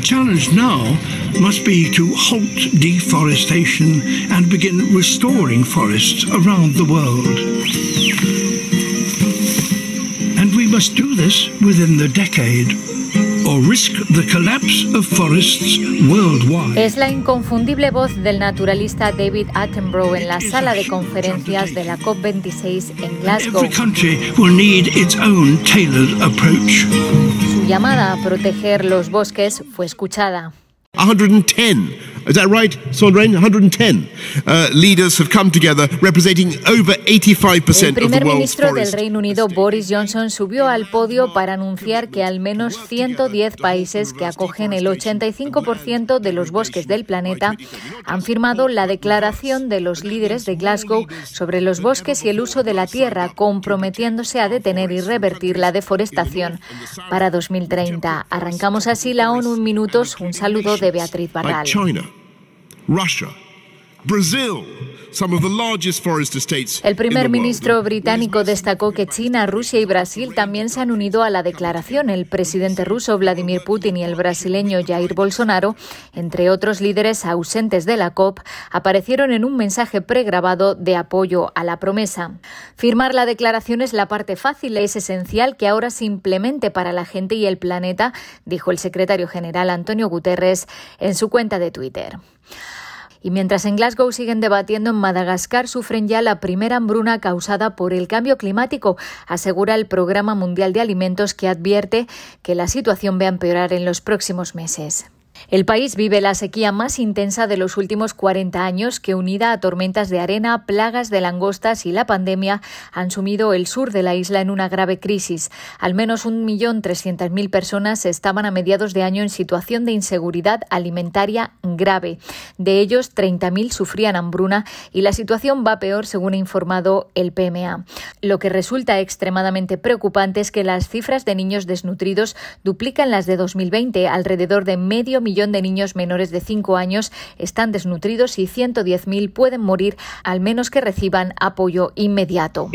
Our challenge now must be to halt deforestation and begin restoring forests around the world. And we must do this within the decade. Or risk the collapse of forests worldwide. Es la inconfundible voz del naturalista David Attenborough en la sala de conferencias de la COP26 en Glasgow. Su llamada a proteger los bosques fue escuchada. 110. Is that right, Sondrain? 110 uh, leaders have come together representing over 85% El primer ministro del Reino Unido, Boris Johnson, subió al podio para anunciar que al menos 110 países que acogen el 85% de los bosques del planeta han firmado la declaración de los líderes de Glasgow sobre los bosques y el uso de la tierra, comprometiéndose a detener y revertir la deforestación para 2030. Arrancamos así la ONU en minutos. Un saludo de Beatriz Barral. Russia. El primer ministro británico destacó que China, Rusia y Brasil también se han unido a la declaración. El presidente ruso Vladimir Putin y el brasileño Jair Bolsonaro, entre otros líderes ausentes de la COP, aparecieron en un mensaje pregrabado de apoyo a la promesa. Firmar la declaración es la parte fácil, es esencial que ahora se implemente para la gente y el planeta, dijo el secretario general Antonio Guterres en su cuenta de Twitter. Y mientras en Glasgow siguen debatiendo, en Madagascar sufren ya la primera hambruna causada por el cambio climático, asegura el Programa Mundial de Alimentos que advierte que la situación va a empeorar en los próximos meses. El país vive la sequía más intensa de los últimos 40 años que, unida a tormentas de arena, plagas de langostas y la pandemia, han sumido el sur de la isla en una grave crisis. Al menos 1.300.000 personas estaban a mediados de año en situación de inseguridad alimentaria grave. De ellos, 30.000 sufrían hambruna y la situación va peor, según ha informado el PMA. Lo que resulta extremadamente preocupante es que las cifras de niños desnutridos duplican las de 2020, alrededor de medio millón millón de niños menores de 5 años están desnutridos y 110.000 pueden morir al menos que reciban apoyo inmediato.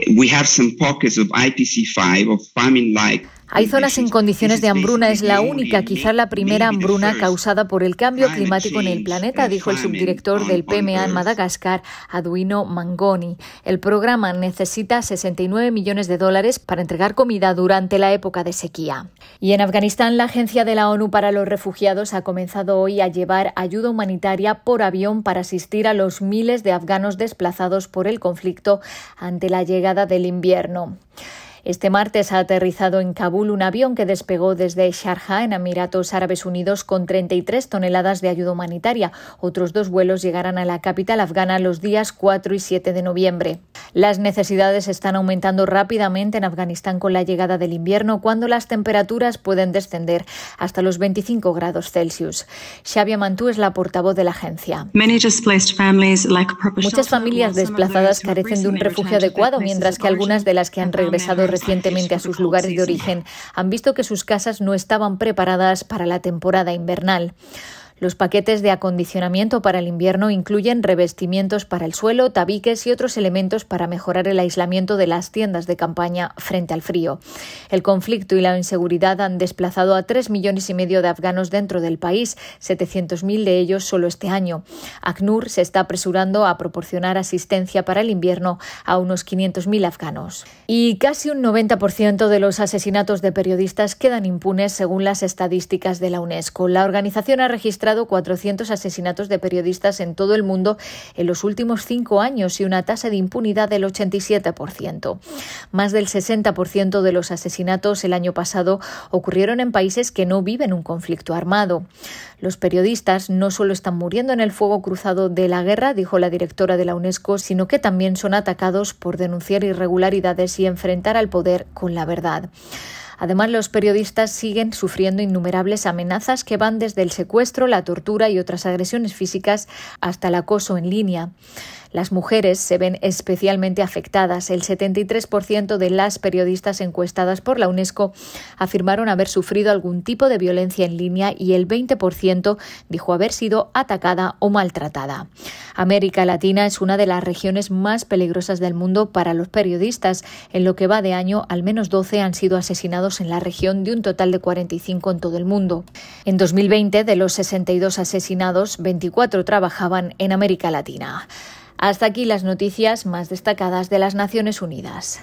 Hay zonas en condiciones de hambruna. Es la única, quizá la primera hambruna causada por el cambio climático en el planeta, dijo el subdirector del PMA en Madagascar, Aduino Mangoni. El programa necesita 69 millones de dólares para entregar comida durante la época de sequía. Y en Afganistán, la Agencia de la ONU para los Refugiados ha comenzado hoy a llevar ayuda humanitaria por avión para asistir a los miles de afganos desplazados por el conflicto ante la llegada del invierno. Este martes ha aterrizado en Kabul un avión que despegó desde Sharjah, en Emiratos Árabes Unidos, con 33 toneladas de ayuda humanitaria. Otros dos vuelos llegarán a la capital afgana los días 4 y 7 de noviembre. Las necesidades están aumentando rápidamente en Afganistán con la llegada del invierno, cuando las temperaturas pueden descender hasta los 25 grados Celsius. Xavier Mantú es la portavoz de la agencia. Muchas familias desplazadas carecen de un refugio adecuado, mientras que algunas de las que han regresado recientemente a sus lugares de origen han visto que sus casas no estaban preparadas para la temporada invernal. Los paquetes de acondicionamiento para el invierno incluyen revestimientos para el suelo, tabiques y otros elementos para mejorar el aislamiento de las tiendas de campaña frente al frío. El conflicto y la inseguridad han desplazado a tres millones y medio de afganos dentro del país, 700.000 de ellos solo este año. ACNUR se está apresurando a proporcionar asistencia para el invierno a unos 500.000 afganos. Y casi un 90% de los asesinatos de periodistas quedan impunes según las estadísticas de la UNESCO. La organización ha registrado 400 asesinatos de periodistas en todo el mundo en los últimos cinco años y una tasa de impunidad del 87%. Más del 60% de los asesinatos el año pasado ocurrieron en países que no viven un conflicto armado. Los periodistas no solo están muriendo en el fuego cruzado de la guerra, dijo la directora de la UNESCO, sino que también son atacados por denunciar irregularidades y enfrentar al poder con la verdad. Además, los periodistas siguen sufriendo innumerables amenazas que van desde el secuestro, la tortura y otras agresiones físicas hasta el acoso en línea. Las mujeres se ven especialmente afectadas. El 73% de las periodistas encuestadas por la UNESCO afirmaron haber sufrido algún tipo de violencia en línea y el 20% dijo haber sido atacada o maltratada. América Latina es una de las regiones más peligrosas del mundo para los periodistas. En lo que va de año, al menos 12 han sido en la región de un total de 45 en todo el mundo. En 2020, de los 62 asesinados, 24 trabajaban en América Latina. Hasta aquí las noticias más destacadas de las Naciones Unidas.